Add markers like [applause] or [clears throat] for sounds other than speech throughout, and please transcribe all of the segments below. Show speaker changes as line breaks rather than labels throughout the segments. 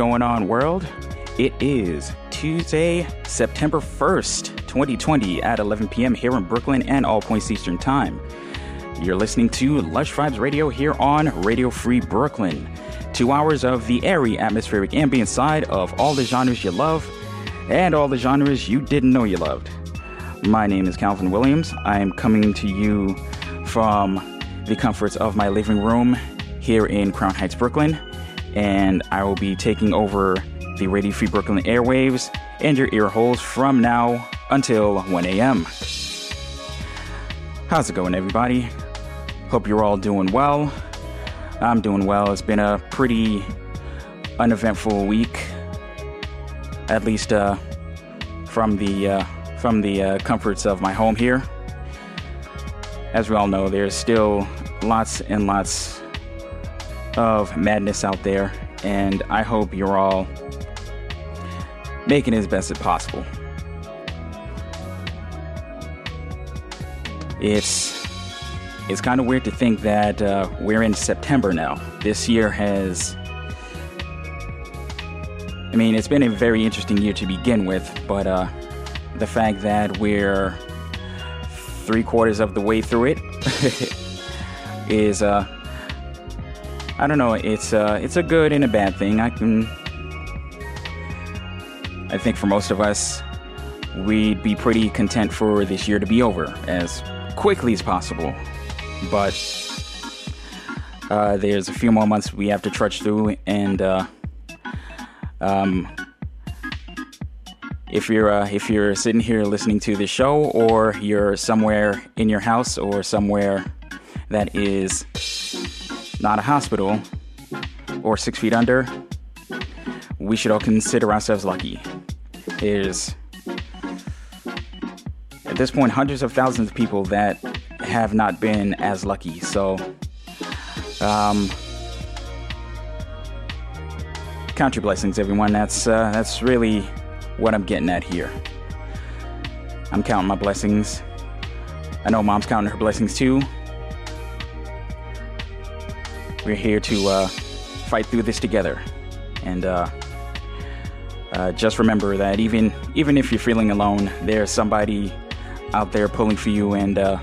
going on, world? It is Tuesday, September 1st, 2020, at 11 p.m. here in Brooklyn and all points Eastern Time. You're listening to Lush Vibes Radio here on Radio Free Brooklyn. Two hours of the airy, atmospheric ambient side of all the genres you love and all the genres you didn't know you loved. My name is Calvin Williams. I am coming to you from the comforts of my living room here in Crown Heights, Brooklyn, and I will be taking over the Radio Free Brooklyn airwaves and your ear holes from now until 1 a.m. How's it going, everybody? Hope you're all doing well. I'm doing well. It's been a pretty uneventful week, at least uh, from the uh, from the uh, comforts of my home here. As we all know, there's still lots and lots of madness out there, and I hope you're all making it as best as possible. It's it's kind of weird to think that uh, we're in September now. This year has, I mean, it's been a very interesting year to begin with, but uh, the fact that we're three quarters of the way through it [laughs] is, uh, I don't know, it's uh, it's a good and a bad thing. I can, I think for most of us, we'd be pretty content for this year to be over as quickly as possible but uh, there's a few more months we have to trudge through, and uh, um, if you're uh, if you're sitting here listening to the show, or you're somewhere in your house, or somewhere that is not a hospital or six feet under, we should all consider ourselves lucky. There's at this point hundreds of thousands of people that have not been as lucky. So, um, count your blessings, everyone. That's uh, that's really what I'm getting at here. I'm counting my blessings. I know mom's counting her blessings too. We're here to uh, fight through this together, and uh, uh, just remember that even even if you're feeling alone, there's somebody out there pulling for you, and uh,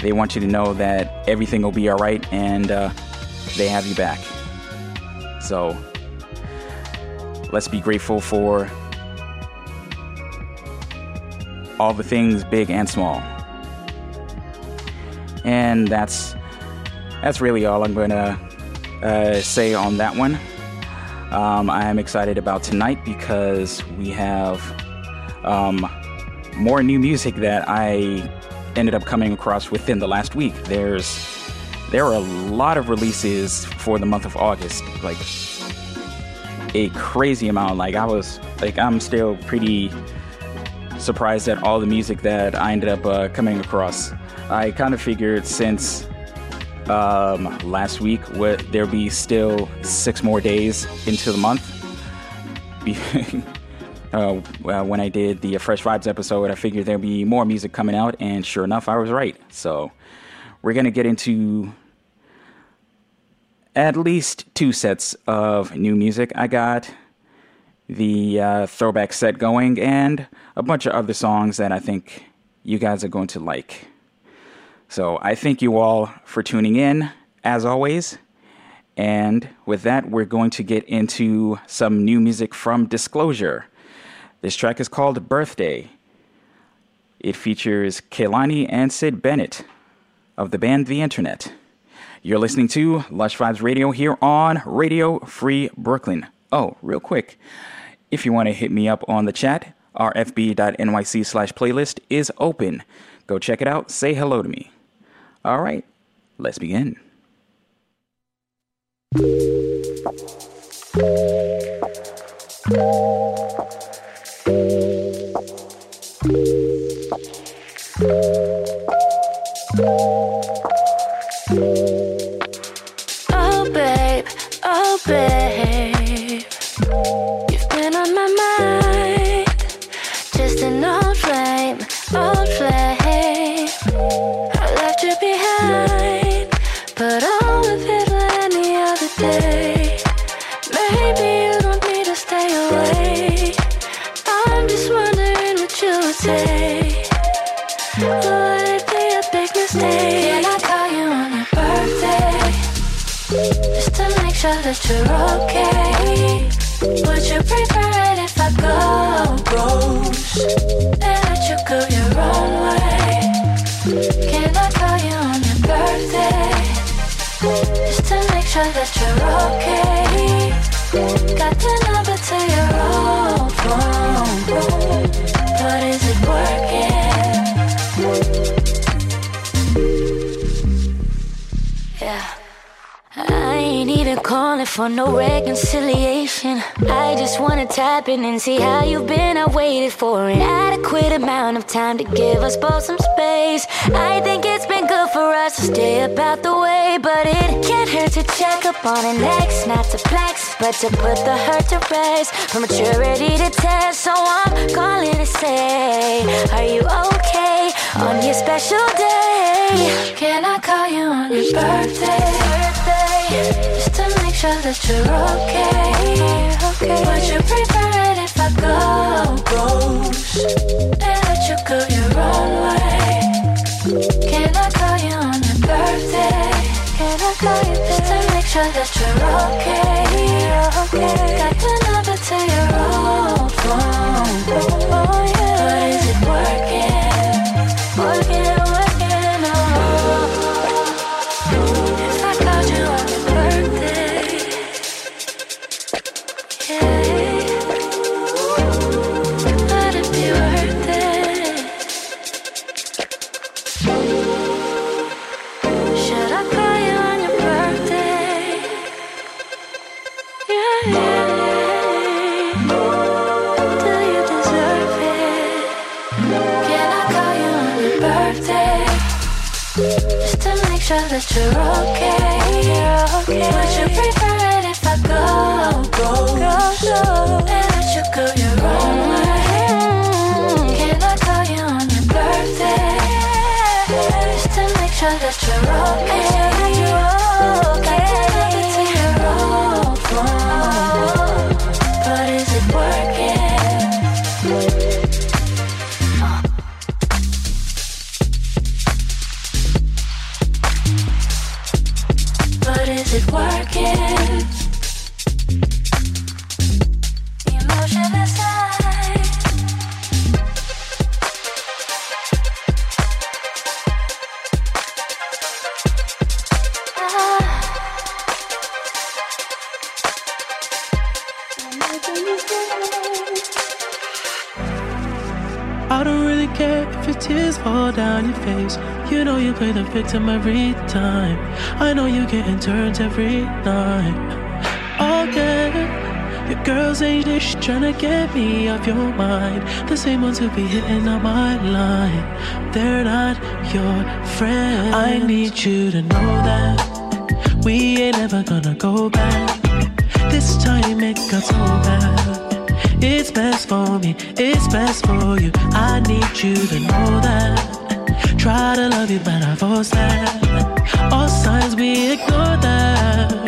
they want you to know that everything will be all right and uh, they have you back. So let's be grateful for all the things, big and small. And that's that's really all I'm going to uh, say on that one. Um, I am excited about tonight because we have um, more new music that I ended up coming across within the last week. There's there are a lot of releases for the month of August, like a crazy amount. Like I was like I'm still pretty surprised at all the music that I ended up uh, coming across. I kind of figured since um, last week what there'll be still six more days into the month. [laughs] uh, when I did the Fresh Vibes episode, I figured there'd be more music coming out, and sure enough, I was right. So we're gonna get into at least two sets of new music. I got the uh, throwback set going, and a bunch of other songs that I think you guys are going to like. So I thank you all for tuning in, as always. And with that, we're going to get into some new music from Disclosure. This track is called Birthday. It features Kehlani and Syd Bennett of the band The Internet. You're listening to Lush Vibes Radio here on Radio Free Brooklyn. Oh, real quick, if you want to hit me up on the chat, rfb.nyc slash playlist is open. Go check it out, say hello to me. All right, let's begin.
That you're okay. Would you prefer it if I go ghost and let you go your own way? Can I call you on your birthday just to make sure that you're okay? Got the number to your old phone, but is it working? Even calling for no reconciliation. I just wanna tap in and see how you've been. I waited for an adequate amount of time to give us both some space. I think it's been good for us to stay about the way, but it can't hurt to check up on an ex, not to flex, but to put the hurt to rest. For maturity to test, so I'm calling to say, Are you okay on your special day? Can I call you on your birthday? Make sure that you're okay. okay. Would you prefer it if I go ghost and let you go your own way? Can I call you on your birthday? Can I call you just to make sure that you're okay? okay. Got the number to your old phone.
Every time. I know you getting turns every night. Yeah, your girls ain't just trying to get me off your mind. The same ones who be hitting on my line. They're not your friends. I need you to know that we ain't ever gonna go back. This time it got so bad. It's best for me, it's best for you. I need you to know that. Try to love you, but I force that. All signs we ignore that.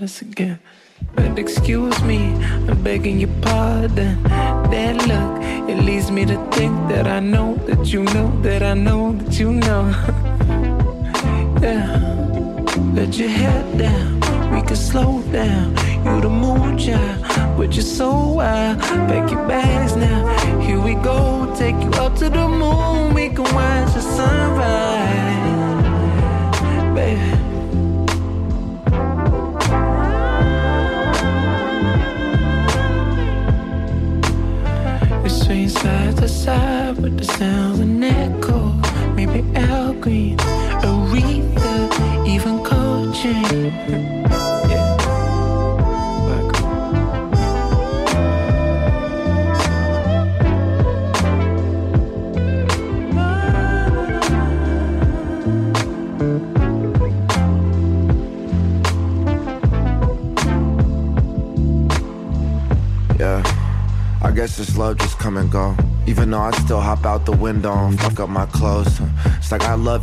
Let
me try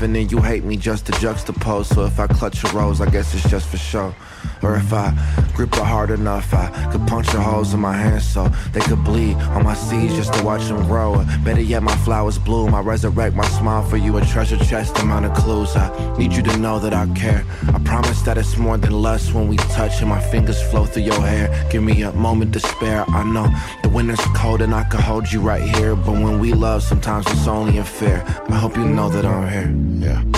And
then you hate me just to juxtapose. So if I clutch a rose, I guess it's just for show. Or if I grip it hard enough, I could puncture holes in my hands so they could bleed on my seeds just to watch them grow. Better yet, my flowers bloom. I resurrect my smile for you, a treasure chest amount of clues. I need you to know that I care. I promise that it's more than lust when we touch and my fingers flow through your hair. Give me a moment to spare. I know the winter's cold and I could hold you right here. But when we love, sometimes it's only unfair. I hope you know that I'm here.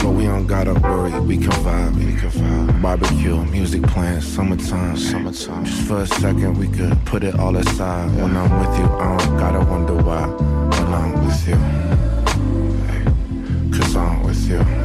But we don't gotta worry. We can vibe. We can vibe. Barbecue, music playing, summertime. Summertime. Just for a second, we could put it all aside. When I'm with you, I don't gotta wonder why. When I'm with you, hey, cause I'm with you.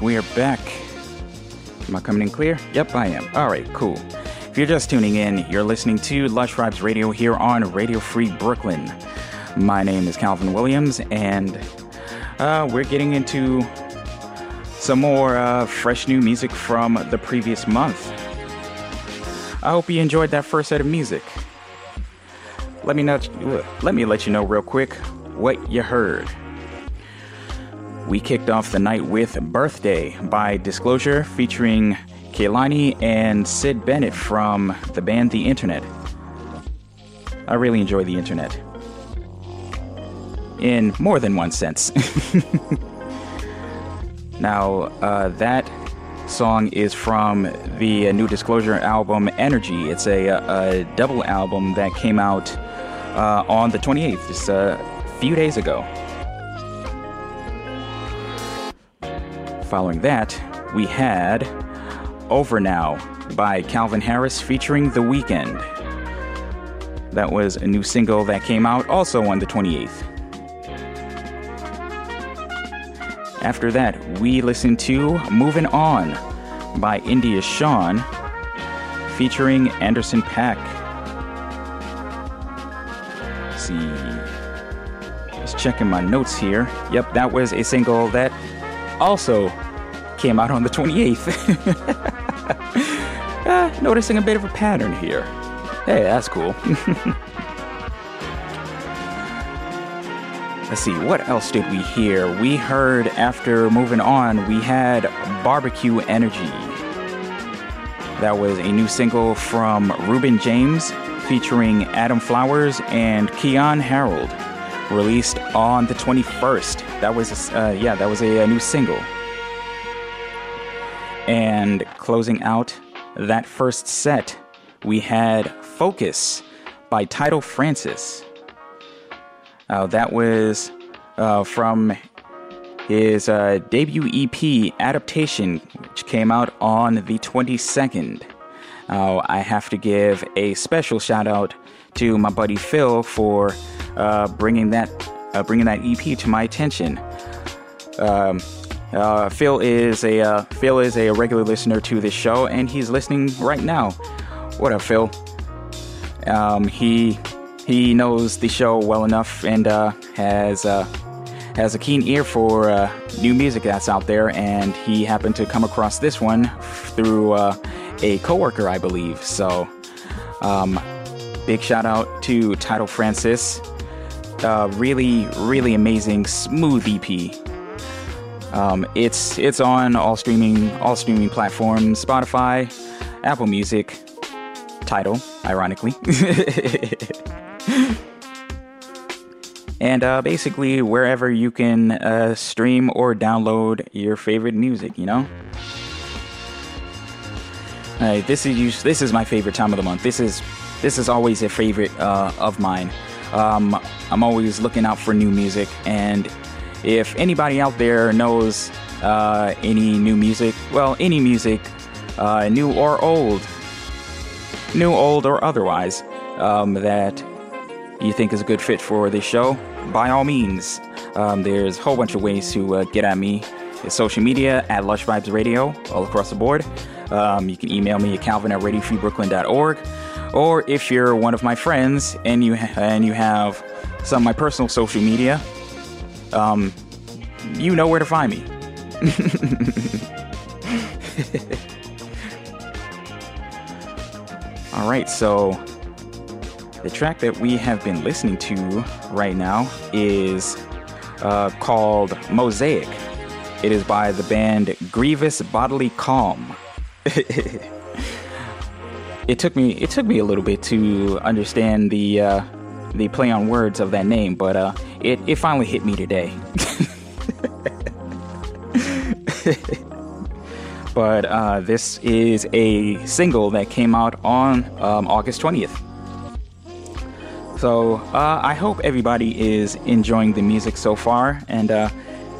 We are back. Am I coming in clear? Yep, I am. All right, cool. If you're just tuning in, you're listening to Lush Vibes Radio here on Radio Free Brooklyn. My name is Calvin Williams, and uh, we're getting into some more uh, fresh new music from the previous month. I hope you enjoyed that first set of music. Let me know, let me let you know real quick what you heard. We kicked off the night with Birthday by Disclosure featuring Kehlani and Syd Bennett from the band The Internet. I really enjoy The Internet. In more than one sense. [laughs] now, uh, that song is from the new Disclosure album Energy. It's a, a double album that came out uh, on the 28th, just a few days ago. Following that, we had Over Now by Calvin Harris featuring The Weeknd. That was a new single that came out also on the 28th. After that, we listened to Moving On by India Shawn featuring Anderson .Paak. Let's see. Just checking my notes here. Yep, that was a single that also came out on the 28th. uh, [laughs] noticing a bit of a pattern here. Hey, that's cool. [laughs] Let's see, what else did we hear? We heard after moving on, we had Barbecue Energy. That was a new single from Reuben James featuring Adam Flowers and Keyon Harrold, released on the 21st. That was, uh, yeah, that was a, a new single. And closing out that first set, we had Focus by Tidal Francis. Uh, that was uh, from his uh, debut EP adaptation, which came out on the 22nd. Uh, I have to give a special shout out to my buddy Phil for uh, bringing that uh, bringing that EP to my attention. Um, uh, Phil is a uh, Phil is a regular listener to this show, and he's listening right now. What up, Phil? Um, he he knows the show well enough and uh, has uh, has a keen ear for uh, new music that's out there, and he happened to come across this one through uh, a coworker, I believe. So, um, big shout out to Tidal Francis. Really, really amazing, smooth EP. Um, it's it's on all streaming all streaming platforms: Spotify, Apple Music, Tidal, ironically, [laughs] and uh, basically wherever you can uh, stream or download your favorite music. You know. Uh, this is this is my favorite time of the month. This is this is always a favorite uh, of mine. Um, I'm always looking out for new music and if anybody out there knows uh, any new music, well, any music, uh, new or old, new, old, or otherwise, um, that you think is a good fit for this show, by all means, um, there's a whole bunch of ways to uh, get at me. It's social media at Lush Vibes Radio, all across the board. Um, you can email me at calvin at radiofreebrooklyn.org. Or if you're one of my friends and you ha- and you have some of my personal social media, um, you know where to find me. [laughs] All right, so the track that we have been listening to right now is uh, called Mosaic. It is by the band Grievous Bodily Calm. [laughs] it took me it took me a little bit to understand the uh, the play on words of that name, but uh, it it finally hit me today. [laughs] but uh, this is a single that came out on um, August 20th. So uh, I hope everybody is enjoying the music so far, and uh,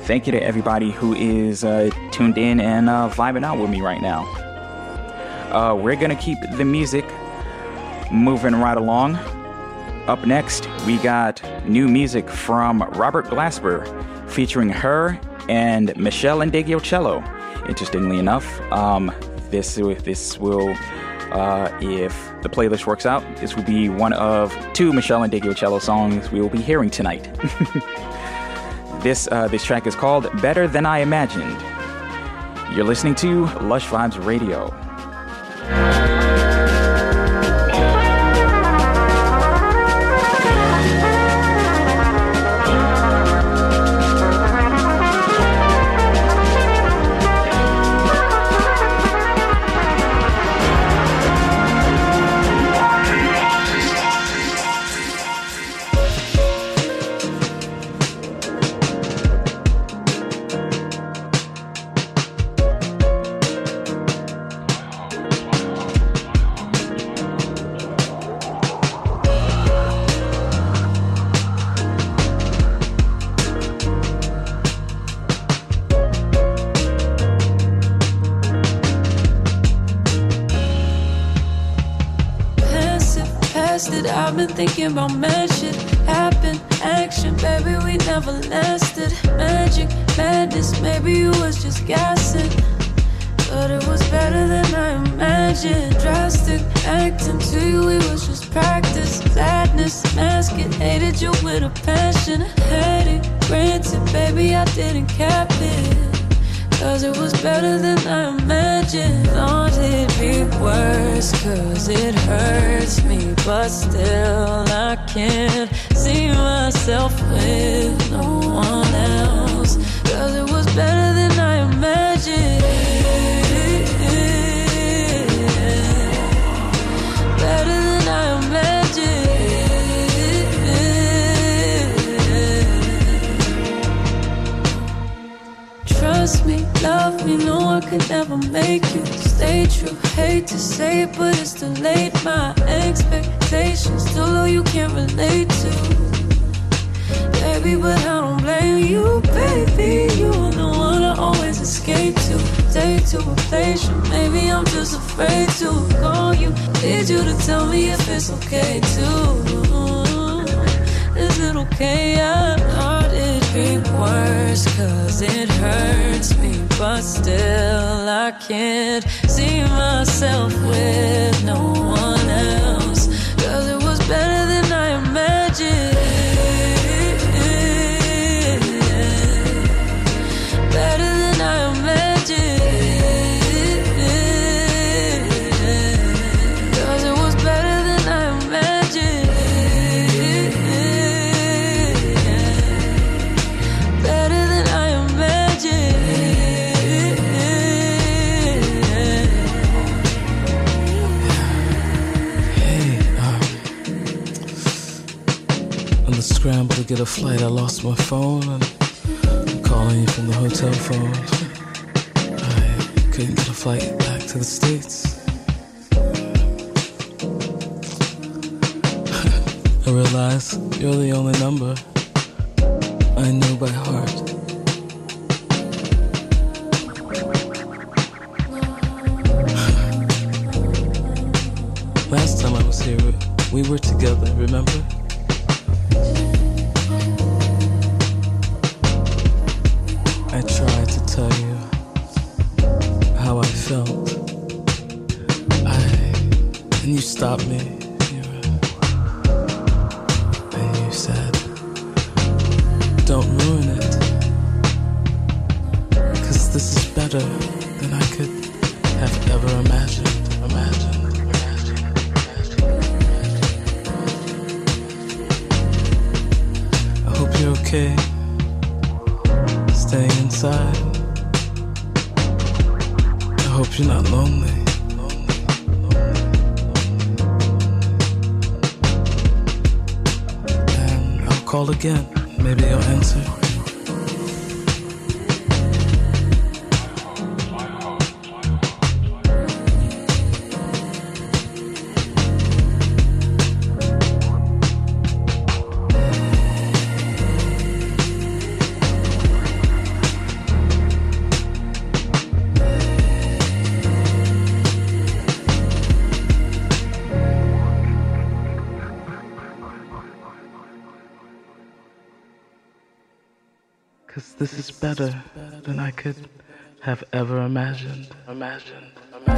thank you to everybody who is uh, tuned in and uh, vibing out with me right now. Uh, we're gonna keep the music moving right along. Up next, we got new music from Robert Glasper featuring H.E.R. and Michelle and Cello. Interestingly enough, um, this this will, uh, if the playlist works out, this will be one of two Michelle and Cello songs we will be hearing tonight. [laughs] this uh, this track is called "Better Than I Imagined." You're listening to Lush Vibes Radio.
Trust me, love me, no I could never make you stay true. Hate to say it, but it's too late. My expectations too low, you can't relate to. Baby, but I don't blame you, baby. You're the one I always escape to. Take to replace you. Maybe I'm just afraid to call you. Need you to tell me if it's okay too. It okay? I thought it'd be worse, cause it hurts me. But still, I can't see myself with no one else.
Get a flight, I lost my phone I'm calling you from the hotel phone. I couldn't get a flight back to the States. [laughs] I realize you're the only number I know by heart. [laughs] Last time I was here, we were together, remember? Imagined.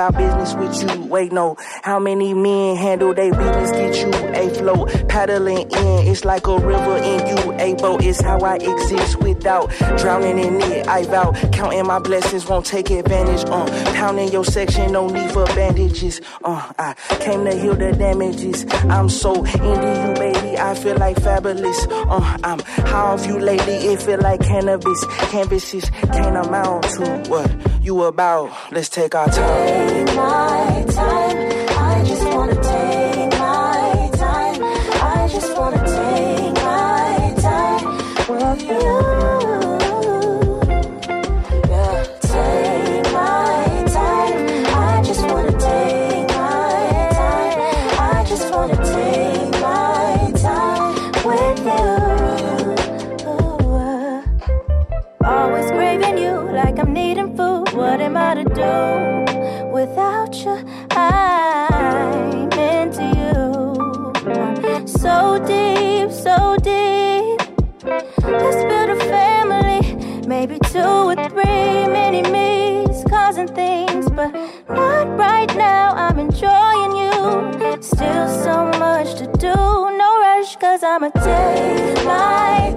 About business with you. Wait, no. How many men handle their business? Get you paddling in. It's like a river in you. A boat is how I exist without drowning in it. I vow, counting my blessings, won't take advantage. Uh, pounding your section, no need for bandages. Uh, I came to heal the damages. I'm so into you, baby. I feel like fabulous. Uh, I'm high off you lately. It feel like cannabis. Canvases can't amount to what you about. Let's take our time.
Take my time.
I'm a summer daylight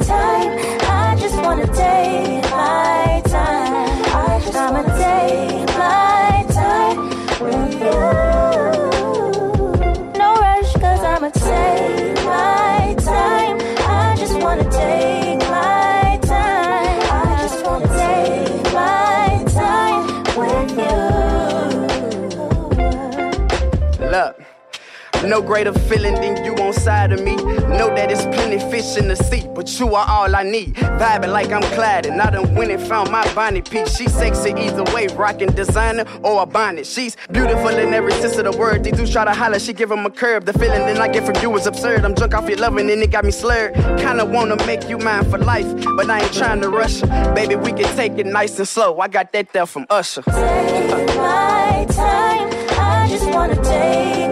No
greater feeling than you on side of me. Know that it's plenty fish in the sea, but you are all I need. Vibing like I'm clad, and I done went and found my Bonnie Peach. She sexy either way, rocking designer or a bonnet. She's beautiful in every sense of the word. They do try to holler, she give 'em a curb. The feeling that I get from you is absurd. I'm drunk off your loving, and it got me slurred. Kinda wanna make you mine for life, but I ain't trying to rush. Baby, we can take it nice and slow. I got that there from Usher.
Take my time, I just wanna take.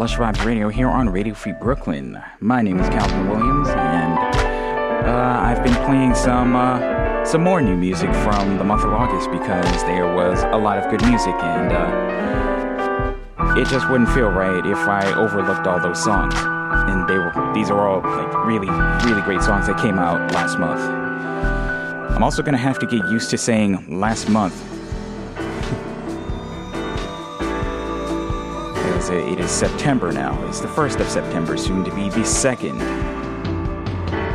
Lush Vibes Radio here on Radio Free Brooklyn. My name is Calvin Williams, and uh, I've been playing some uh, some more new music from the month of August because there was a lot of good music, and uh, it just wouldn't feel right if I overlooked all those songs. And they were these are all like really really great songs that came out last month. I'm also gonna have to get used to saying last month September now. It's the first of September, soon to be the second.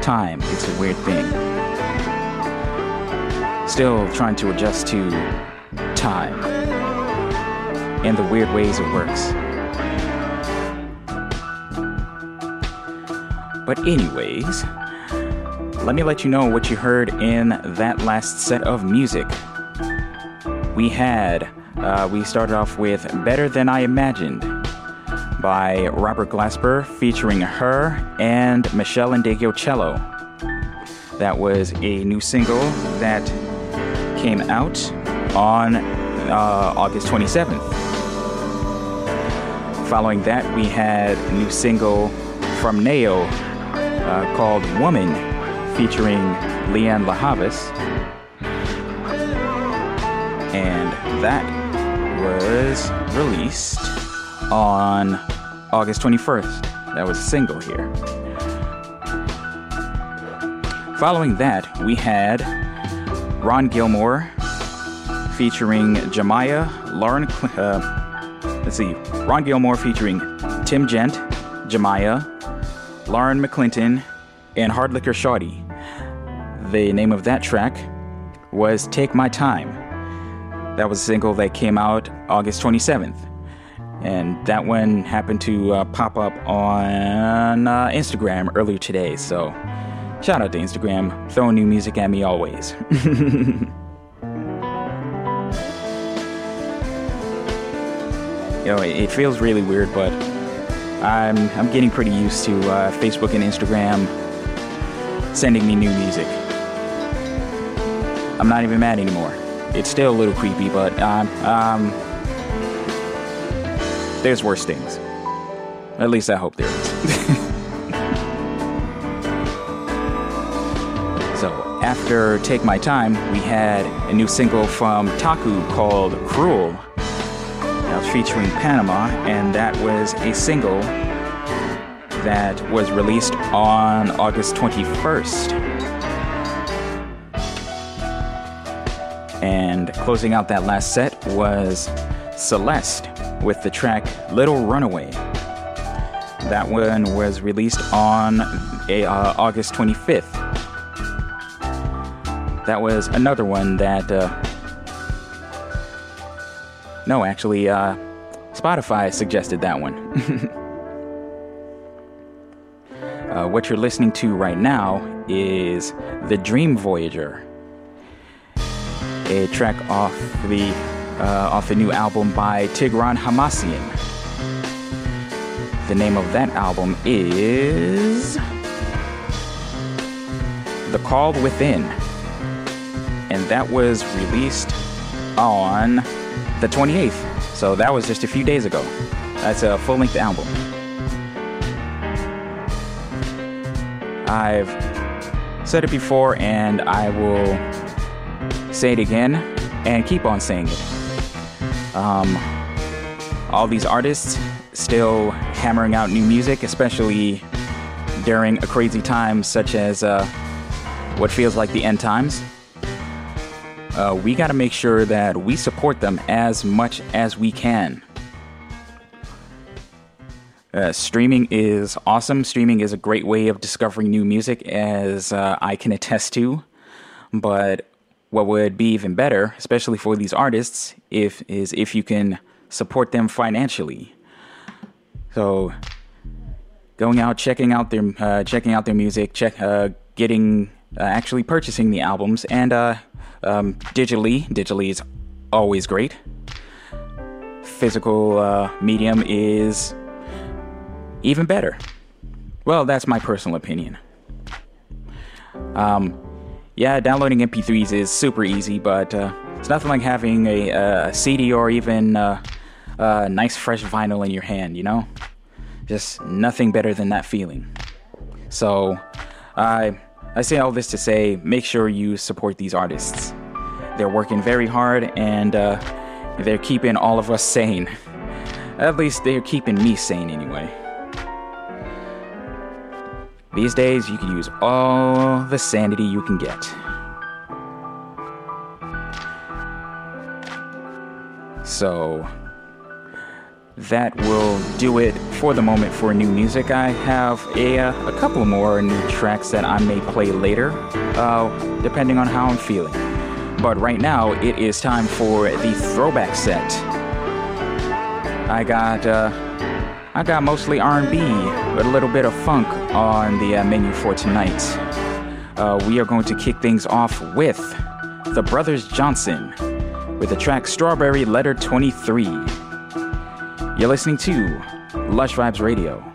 Time, it's a weird thing. Still trying to adjust to time and the weird ways it works. But, anyways, let me let you know what you heard in that last set of music. We had, uh, we started off with Better Than I Imagined by Robert Glasper featuring H.E.R. and Meshell Ndegeocello. That was a new single that came out on uh, August 27th. Following that, we had a new single from Nao uh, called Woman featuring Lianne La Havas. And that was released on August 21st. That was a single here. Following that, we had Ron Gilmore featuring Jamiah, Lauren. Uh, let's see, Ron Gilmore featuring Tim Gent, Jamiah, Lauren McClinton, and Hard Liquor Shawty. The name of that track was Take My Time. That was a single that came out August 27th. And that one happened to uh, pop up on uh, Instagram earlier today. So, shout out to Instagram, throwing new music at me always. you know, it, it feels really weird, but I'm I'm getting pretty used to uh, Facebook and Instagram sending me new music. I'm not even mad anymore. It's still a little creepy, but um, um, there's worse things. At least I hope there is. [laughs] so after Take My Time, we had a new single from Ta-ku called Cruel. That was featuring Panama, and that was a single that was released on August 21st. And closing out that last set was Celeste with the track Little Runaway. That one was released on a, uh, August 25th. That was another one that. Uh, no, actually, uh, Spotify suggested that one. [laughs] uh, what you're listening to right now is The Dream Voyager, a track off the uh, off the new album by Tigran Hamasyan. The name of that album is The Call Within, and that was released on the 28th. So that was just a few days ago. That's a full length album. I've said it before and I will say it again and keep on saying it. Um, all these artists still hammering out new music, especially during a crazy time such as uh, what feels like the end times. Uh, we got to make sure that we support them as much as we can. Uh, streaming is awesome. Streaming is a great way of discovering new music, as uh, I can attest to. But what would be even better, especially for these artists, if is if you can support them financially. So, going out, checking out their uh, checking out their music, check uh, getting uh, actually purchasing the albums, and uh, um, digitally. Digitally is always great. Physical uh, medium is even better. Well, that's my personal opinion. Um, yeah, downloading MP3s is super easy, but uh, it's nothing like having a, a CD or even uh, a nice fresh vinyl in your hand, you know? Just nothing better than that feeling. So, I I say all this to say make sure you support these artists. They're working very hard and uh, they're keeping all of us sane. At least they're keeping me sane anyway. These days, you can use all the sanity you can get. So, that will do it for the moment for new music. I have a, uh, a couple more new tracks that I may play later, uh, depending on how I'm feeling. But right now, it is time for the throwback set. I got uh, I got mostly R&B a little bit of funk on the uh, menu for tonight. Uh, we are going to kick things off with the Brothers Johnson with the track Strawberry Letter 23. You're listening to Lush Vibes Radio.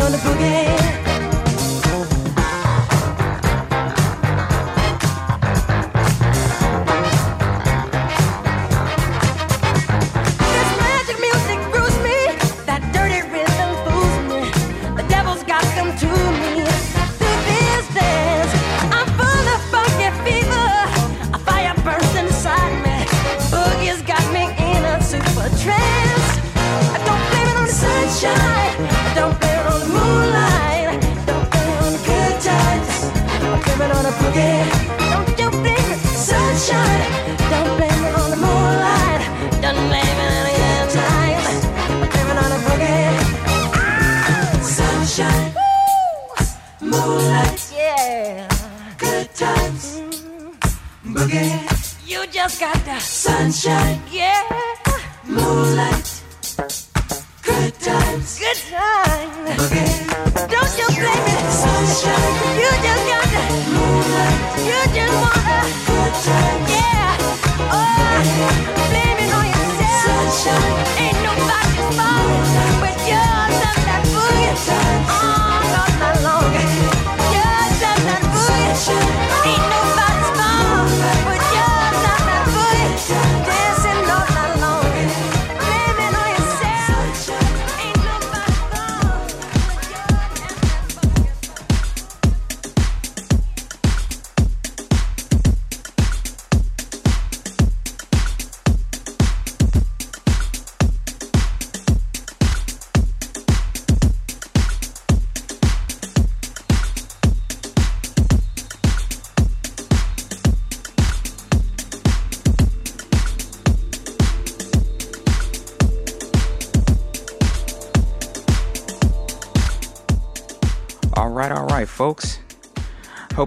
On the boogie.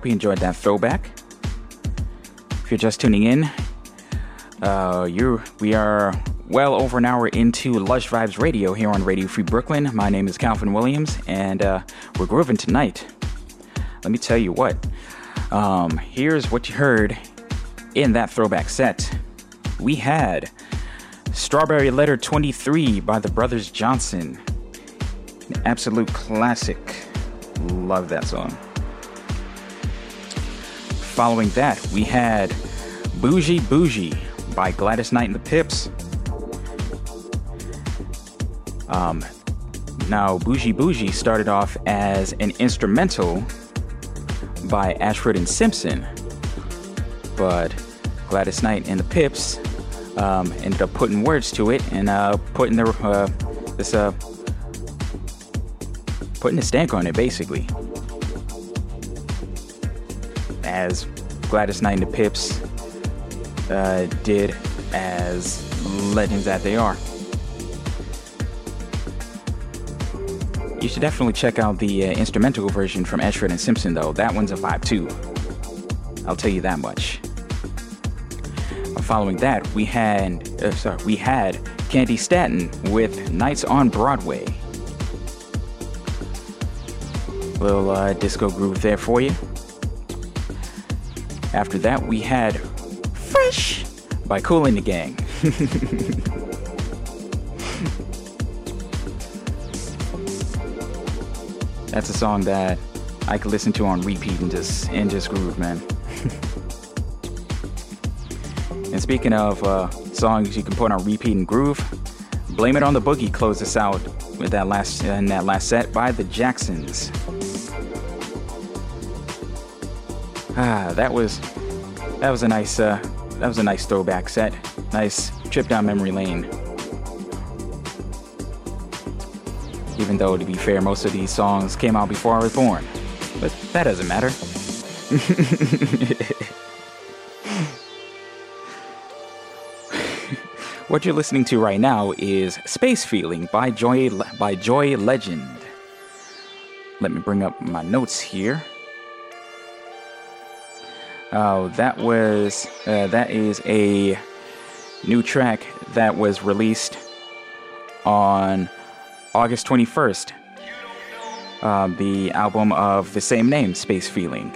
Hope you enjoyed that throwback. If you're just tuning in, uh, you we are well over an hour into Lush Vibes Radio here on Radio Free Brooklyn. My name is Calvin Williams, and uh, we're grooving tonight. Let me tell you what. Um, here's what you heard in that throwback set. We had Strawberry Letter 23 by the Brothers Johnson. An absolute classic. Love that song. Following that, we had Bourgie Bourgie by Gladys Knight and the Pips. Um, now, Bourgie Bourgie started off as an instrumental by Ashford and Simpson, but Gladys Knight and the Pips um, ended up putting words to it and uh, putting their uh, this uh, putting a stank on it, basically. As Gladys Knight and the Pips uh, did as legends that they are. You should definitely check out the uh, instrumental version from Ashford and Simpson, though. That one's a vibe too. I'll tell you that much. Following that, we had uh, sorry, we had Candi Staton with Nights on Broadway. Little uh, disco groove there for you. After that, we had Fresh by Kool and the Gang. [laughs] That's a song that I could listen to on repeat and just and just groove, man. and speaking of uh, songs you can put on repeat and groove, "Blame It on the Boogie" closed us out with that last in that last set by the Jacksons. Ah, that was that was a nice uh, that was a nice throwback set. Nice trip down memory lane. Even though, to be fair, most of these songs came out before I was born. But that doesn't matter. [laughs] what you're listening to right now is Space Feeling by Joy, by Joy Legend. Let me bring up my notes here. Oh, that was uh, that is a new track that was released on August 21st. Uh, the album of the same name, Space Feeling.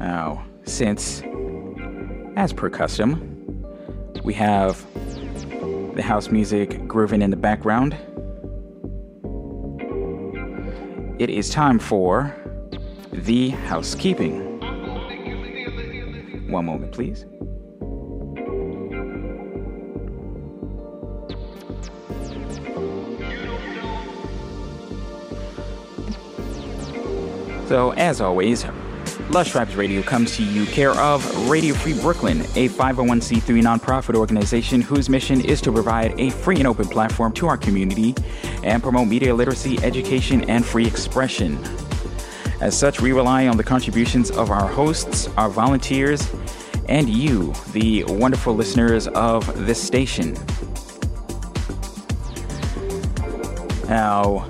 Now, since, as per custom, we have the house music grooving in the background, it is time for the housekeeping. One moment, please. So, as always, Lush Vibes Radio comes to you care of Radio Free Brooklyn, a 501c3 nonprofit organization whose mission is to provide a free and open platform to our community and promote media literacy, education, and free expression. As such, we rely on the contributions of our hosts, our volunteers, and you, the wonderful listeners of this station. Now,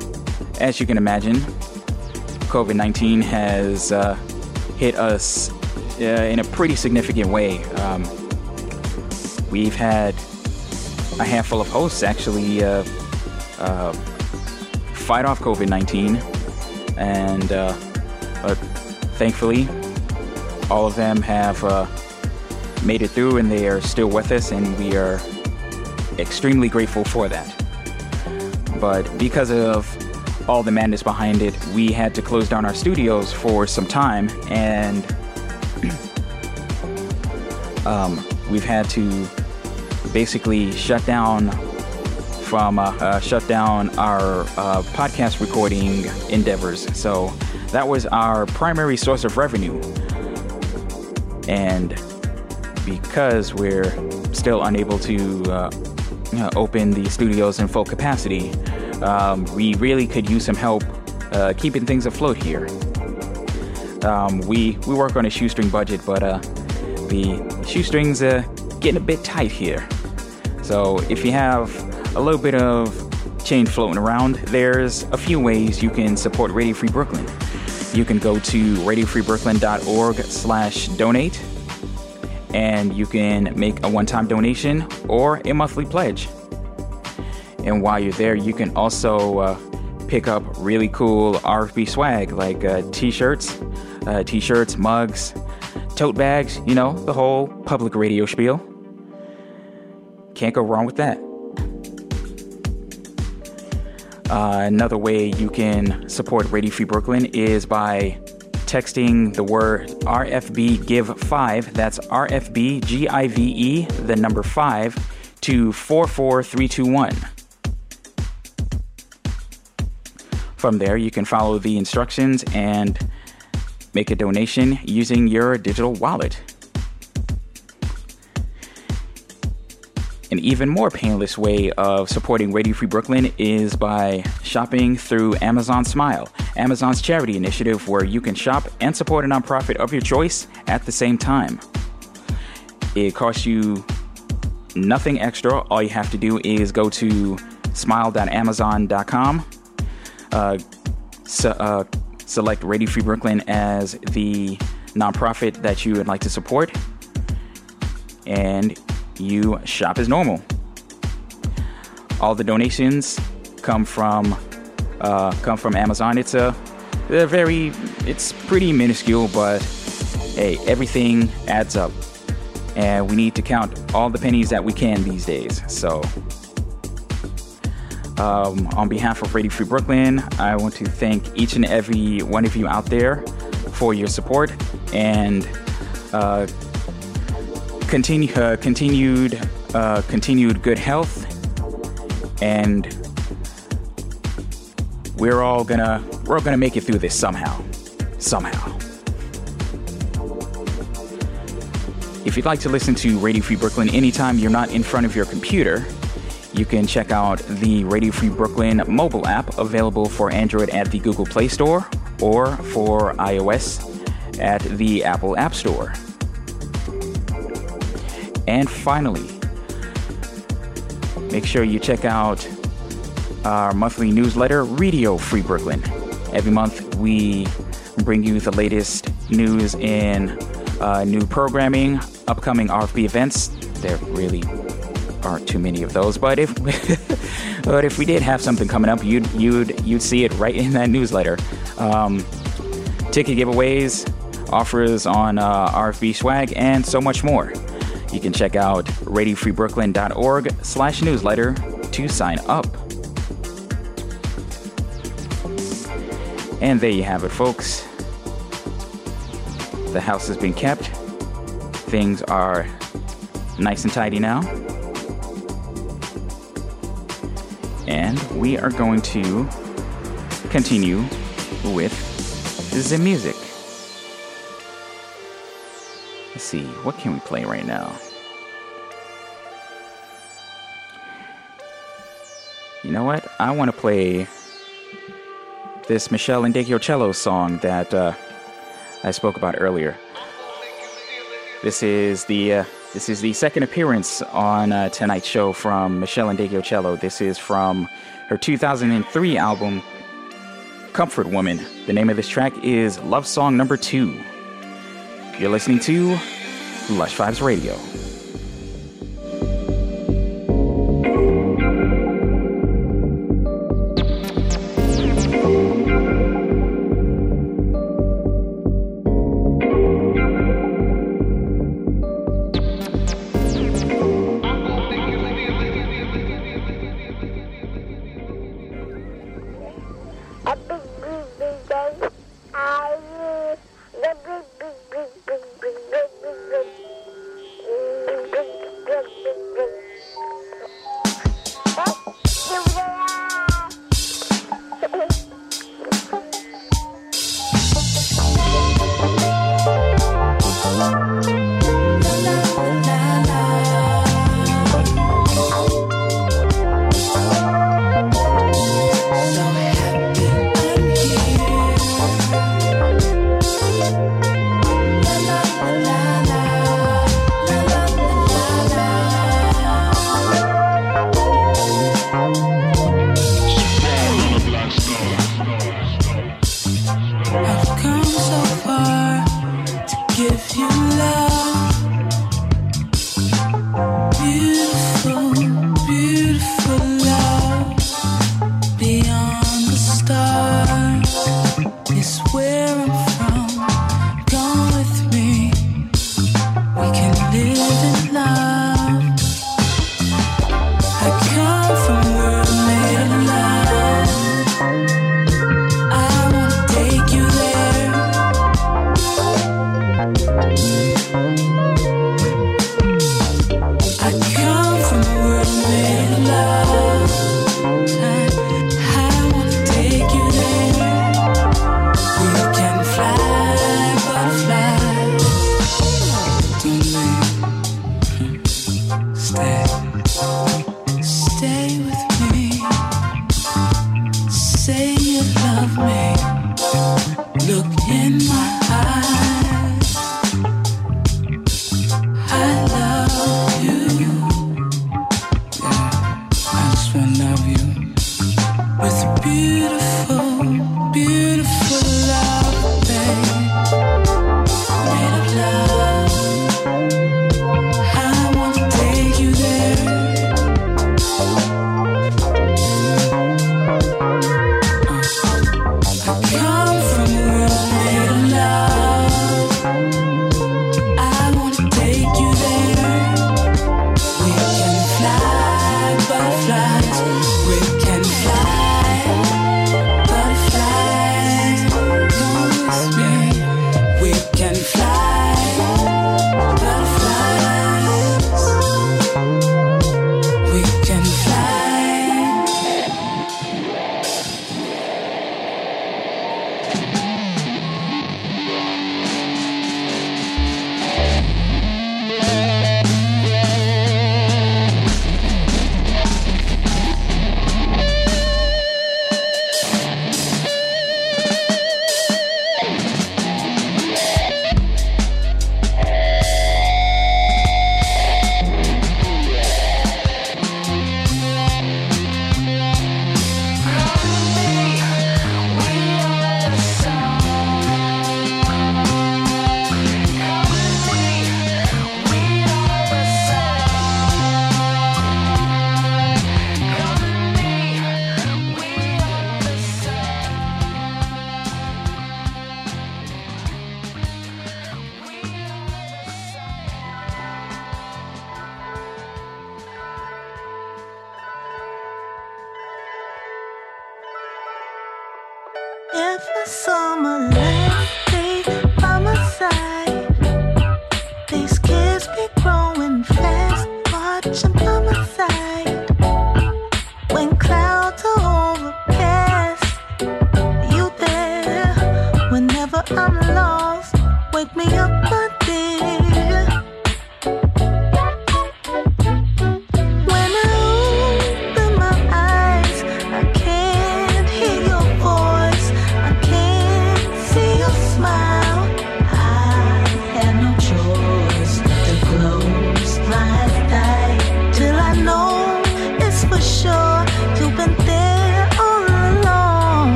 as you can imagine, COVID 19 has uh, hit us uh, in a pretty significant way. Um, we've had a handful of hosts actually uh, uh, fight off COVID 19, and uh, but thankfully, all of them have uh, made it through and they are still with us, and we are extremely grateful for that. But because of all the madness behind it, we had to close down our studios for some time, and [clears throat] um, we've had to basically shut down from uh, uh, shut down our uh, podcast recording endeavors. So that was our primary source of revenue, and because we're still unable to uh, open the studios in full capacity, um, we really could use some help uh, keeping things afloat here. Um, we we work on a shoestring budget, but uh, the shoestrings are getting a bit tight here. So if you have a little bit of change floating around, there's a few ways you can support Radio Free Brooklyn. You can go to radiofreebrooklyn.org slash donate and you can make a one-time donation or a monthly pledge. And while you're there, you can also uh, pick up really cool RFB swag like uh, t-shirts, uh, t-shirts, mugs, tote bags, you know, the whole public radio spiel. Can't go wrong with that. Uh, another way you can support Radio Free Brooklyn is by texting the word RFB Give 5, that's RFB G I V E, the number 5, to 44321. From there, you can follow the instructions and make a donation using your digital wallet. An even more painless way of supporting Radio Free Brooklyn is by shopping through Amazon Smile, Amazon's charity initiative where you can shop and support a nonprofit of your choice at the same time. It costs you nothing extra. All you have to do is go to smile.amazon.com, so, uh, select Radio Free Brooklyn as the nonprofit that you would like to support, and you shop as normal. All the donations come from uh, come from Amazon. It's a they're very it's pretty minuscule, but hey, everything adds up, and we need to count all the pennies that we can these days. So Um, on behalf of Radio Free Brooklyn, I want to thank each and every one of you out there for your support and uh, continue uh, continued uh, continued good health, and we're all gonna we're all gonna make it through this somehow, somehow. If you'd like to listen to Radio Free Brooklyn anytime you're not in front of your computer, you can check out the Radio Free Brooklyn mobile app available for Android at the Google Play Store or for iOS at the Apple App Store. And finally, make sure you check out our monthly newsletter, Radio Free Brooklyn. Every month, we bring you the latest news in uh, new programming, upcoming RFB events. They're really aren't too many of those, but if [laughs] but if we did have something coming up, you'd you'd you'd see it right in that newsletter. Um, ticket giveaways, offers on uh, RFB swag, and so much more. You can check out radiofreebrooklyn.org slash newsletter to sign up. And there you have it, folks. The house has been kept. Things are nice and tidy now. And we are going to continue with the music. Let's see, what can we play right now? You know what? I want to play this Meshell Cello song that uh, I spoke about earlier. This is the uh, this is the second appearance on uh, tonight's show from Meshell Ndegeocello. This is from her 2003 album Comfort Woman. The name of this track is Love Song Number Two. You're listening to Lush Vibes Radio.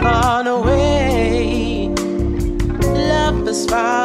On
gone way, Love has found.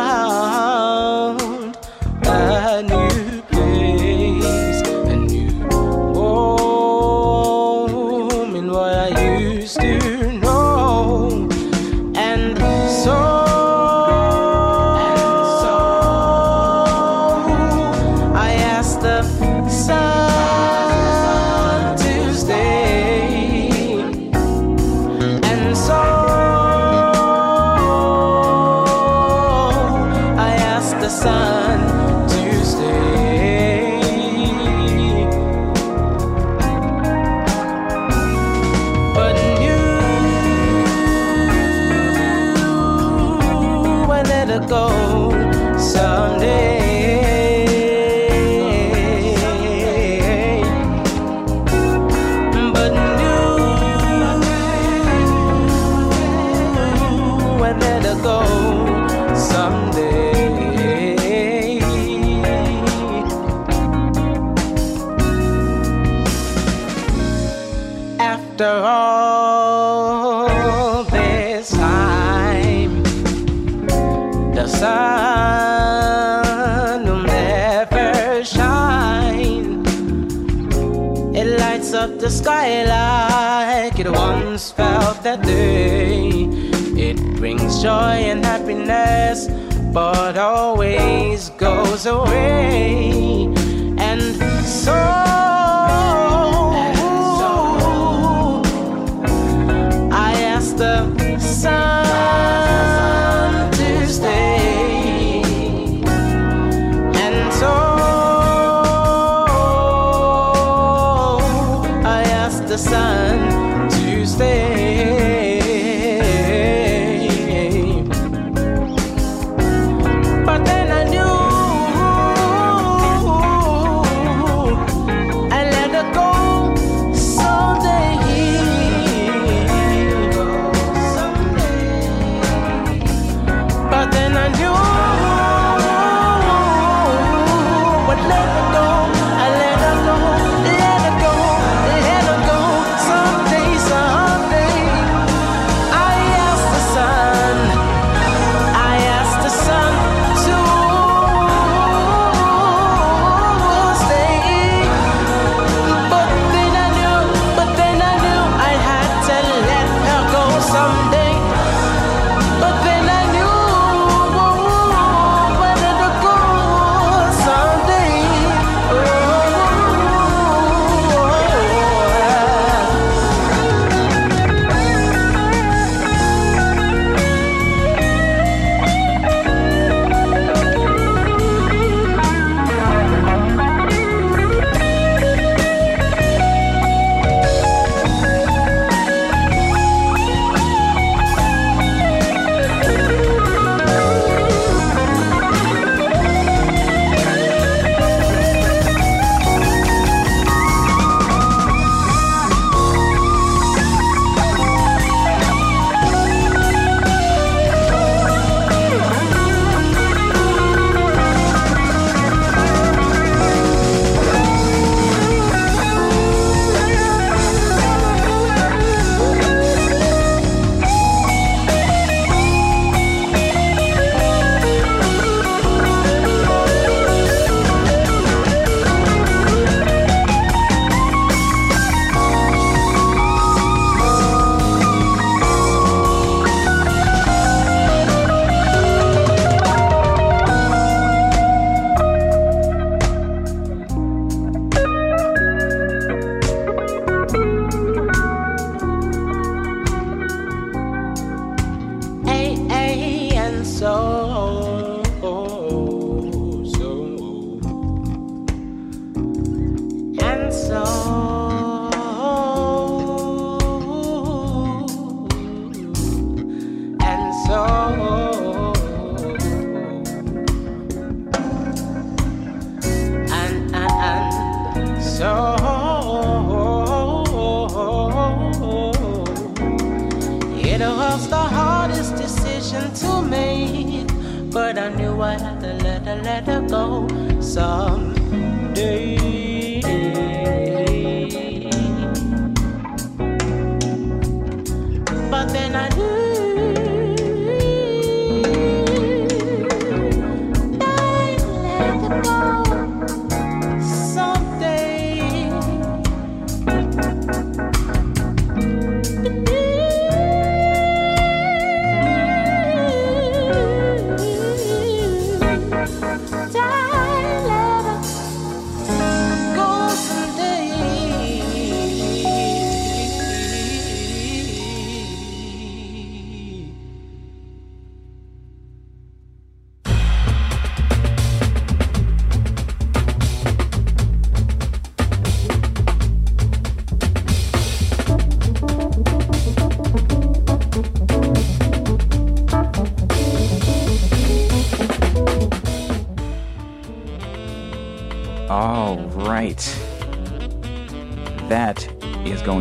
joy and happiness, but oh.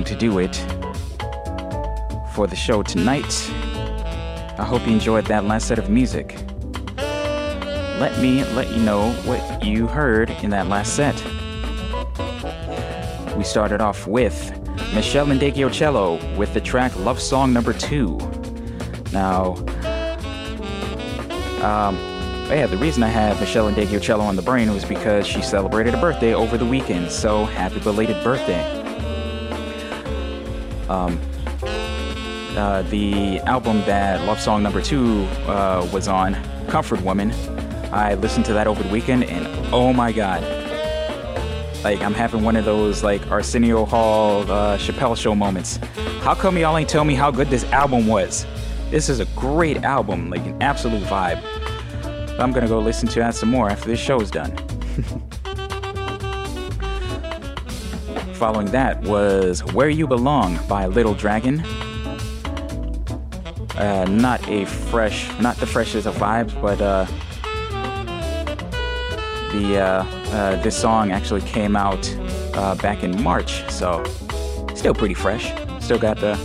To
do it for the show tonight. I hope you enjoyed that last set of music. Let me let you know what you heard in that last set. We started off with Meshell Ndegeocello with the track Love Song Number Two. Now, um, yeah, the reason I had Meshell Ndegeocello on the brain was because she celebrated a birthday over the weekend, so happy belated birthday. Um, uh, the album that Love Song Number Two uh, was on, Comfort Woman, I listened to that over the weekend, and oh my god, like I'm having one of those like Arsenio Hall, uh, Chappelle Show moments. How come y'all ain't tell me how good this album was? This is a great album, like an absolute vibe. I'm gonna go listen to that some more after this show is done. Following that was Where You Belong by Little Dragon. Uh, not a fresh, not the freshest of vibes, but uh, the uh, uh, this song actually came out uh, back in March, so still pretty fresh. Still got the,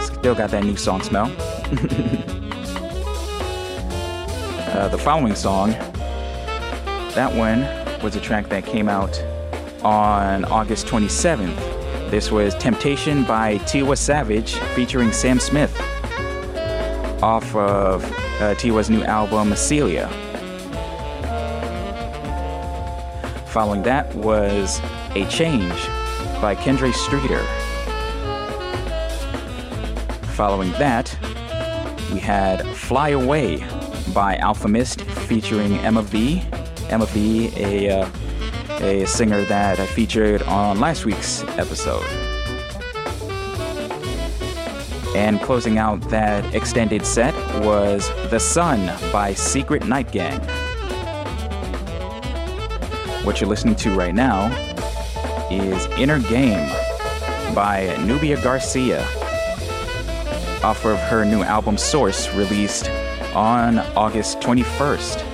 still got that new song smell. [laughs] Uh, the following song, that one was a track that came out on August 27th. This was Temptation by Tiwa Savage featuring Sam Smith off of uh, Tiwa's new album, Celia. Following that was A Change by Kendre Streeter. Following that, we had Fly Away by Alfa Mist featuring Emmavie. Emma V, a, uh, a singer that I featured on last week's episode. And closing out that extended set was The Sun by Secret Night Gang. What you're listening to right now is Inner Game by Nubya Garcia off of her new album Source released on August 21st.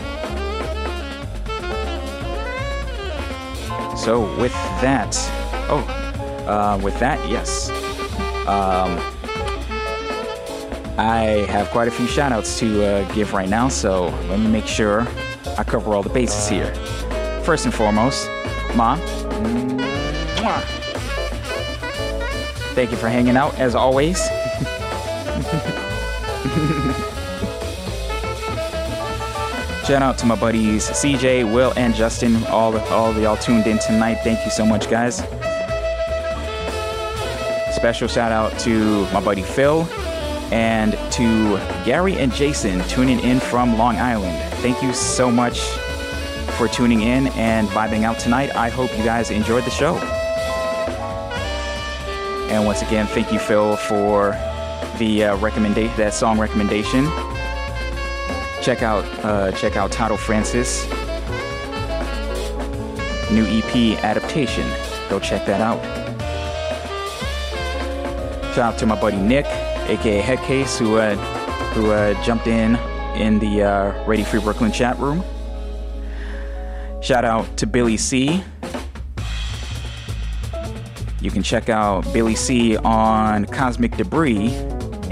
So, with that, oh, uh, with that, yes. Um, I have quite a few shout outs to uh, give right now, so let me make sure I cover all the bases here. First and foremost, Mom. thank you for hanging out as always. Shout out to my buddies CJ, Will, and Justin. All all of y'all tuned in tonight. Thank you so much, guys. Special shout out to my buddy Phil and to Gary and Jason tuning in from Long Island. Thank you so much for tuning in and vibing out tonight. I hope you guys enjoyed the show. And once again, thank you, Phil, for the uh, recommendation, that song recommendation. Check out, uh, check out Tidal Francis new EP adaptation. Go check that out. Shout out to my buddy Nick, aka Headcase, who uh, who uh, jumped in in the uh, Radio Free Brooklyn chat room. Shout out to Billy C. You can check out Billy C on Cosmic Debris,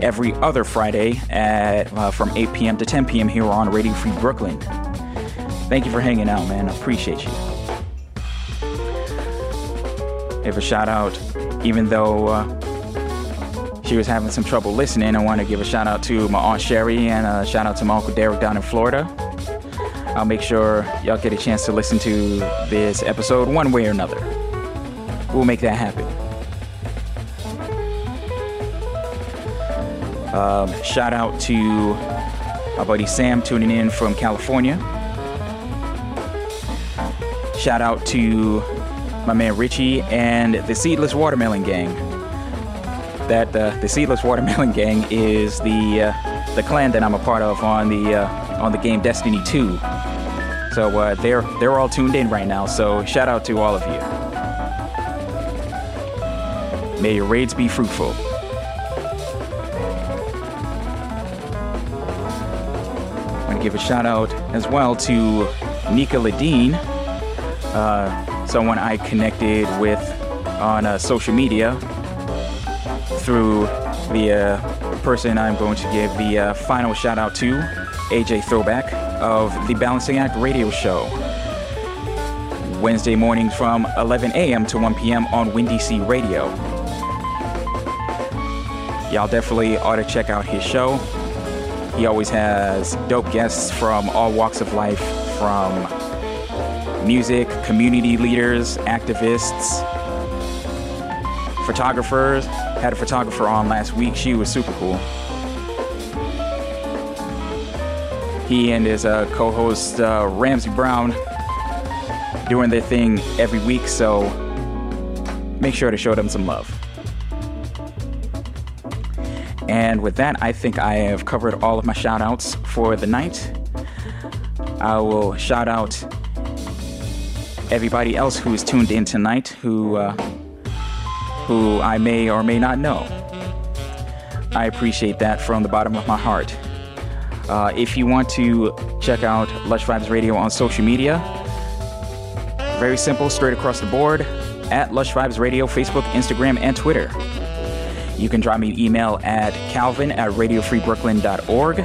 every other Friday at uh, from 8 p.m. to 10 p.m. here on Radio Free Brooklyn. Thank you for hanging out, man. I appreciate you. Give a shout out, even though uh, she was having some trouble listening. I want to give a shout out to my aunt Sherry and a shout out to my uncle Derek down in Florida. I'll make sure y'all get a chance to listen to this episode one way or another. We'll make that happen. Um, shout out to my buddy Sam tuning in from California. Shout out to my man Richie and the Seedless Watermelon Gang. That uh, the Seedless Watermelon Gang is the uh, the clan that I'm a part of on the uh, on the game Destiny 2. So uh, they're they're all tuned in right now. So shout out to all of you. May your raids be fruitful. Give a shout out as well to Nika Ladine, uh, someone I connected with on uh, social media through the uh, person I'm going to give the uh, final shout out to, AJ Throwback of the Balancing Act radio show. Wednesday mornings from 11 a.m. to 1 p.m. on Windy C Radio. Y'all definitely ought to check out his show. He always has dope guests from all walks of life, from music, community leaders, activists, photographers. Had a photographer on last week. She was super cool. He and his uh, co-host uh, Ramsey Brown doing their thing every week, so make sure to show them some love. And with that, I think I have covered all of my shout outs for the night. I will shout out everybody else who's tuned in tonight who uh, who I may or may not know. I appreciate that from the bottom of my heart. Uh, if you want to check out Lush Vibes Radio on social media, very simple, straight across the board at Lush Vibes Radio, Facebook, Instagram, and Twitter. You can drop me an email at calvin at radiofreebrooklyn.org.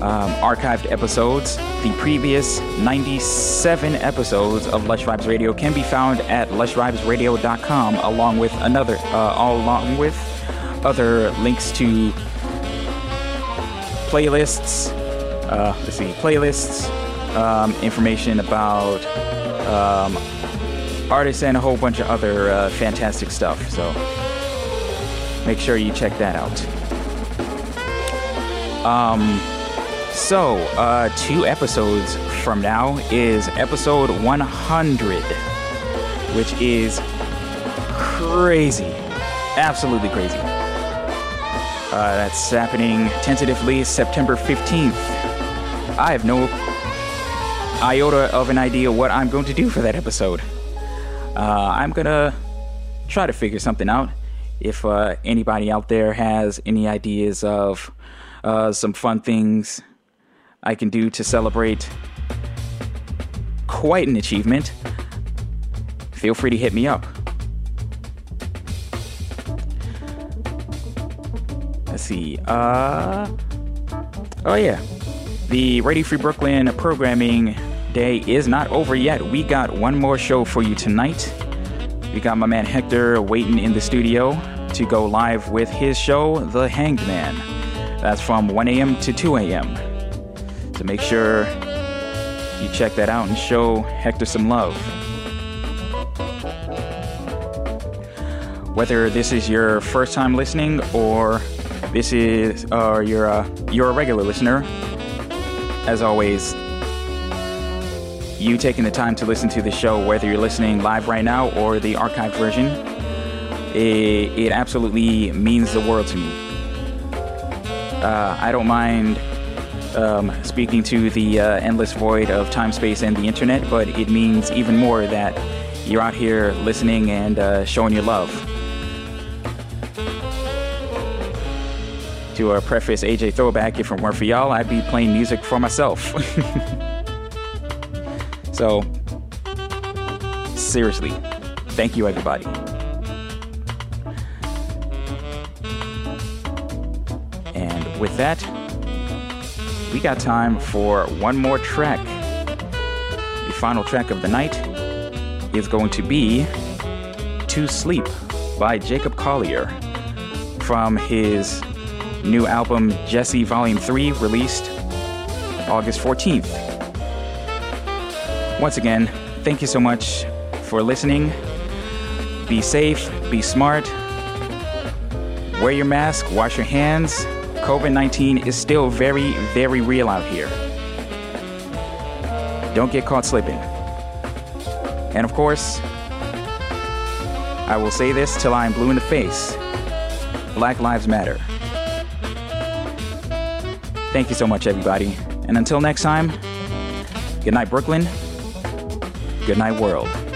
Um, archived episodes, the previous 97 episodes of Lush Vibes Radio can be found at lushvibesradio.com along with another, uh, along with other links to playlists, uh, let's see, playlists, um, information about um, artists, and a whole bunch of other uh, fantastic stuff. So make sure you check that out. Um, so, uh, two episodes from now is episode 100, which is crazy. Absolutely crazy. Uh, that's happening tentatively September 15th. I have no iota of an idea what I'm going to do for that episode. Uh, I'm gonna try to figure something out. If uh, anybody out there has any ideas of uh, some fun things I can do to celebrate quite an achievement, feel free to hit me up. Let's see. Uh, oh yeah, the Radio Free Brooklyn programming day is not over yet. We got one more show for you tonight. We got my man Hector waiting in the studio to go live with his show, The Hanged Man. That's from 1 a.m. to 2 a.m. So make sure you check that out and show Hector some love. Whether this is your first time listening or this is or you're a, you're a regular listener, as always, you taking the time to listen to the show, whether you're listening live right now or the archived version, it, it absolutely means the world to me. Uh, I don't mind um, speaking to the uh, endless void of time, space, and the internet, but it means even more that you're out here listening and uh, showing your love. To uh, preface AJ Throwback, if it weren't for y'all, I'd be playing music for myself. [laughs] so, seriously, thank you, everybody. And with that, we got time for one more track. The final track of the night is going to be To Sleep by Jacob Collier from his new album Djesse Volume 3, released August 14th. Once again, thank you so much for listening. Be safe, be smart, wear your mask, wash your hands. COVID 19 is still very, very real out here. Don't get caught slipping. And of course, I will say this till I am blue in the face Black Lives Matter. Thank you so much, everybody. And until next time, good night, Brooklyn. Good night, world.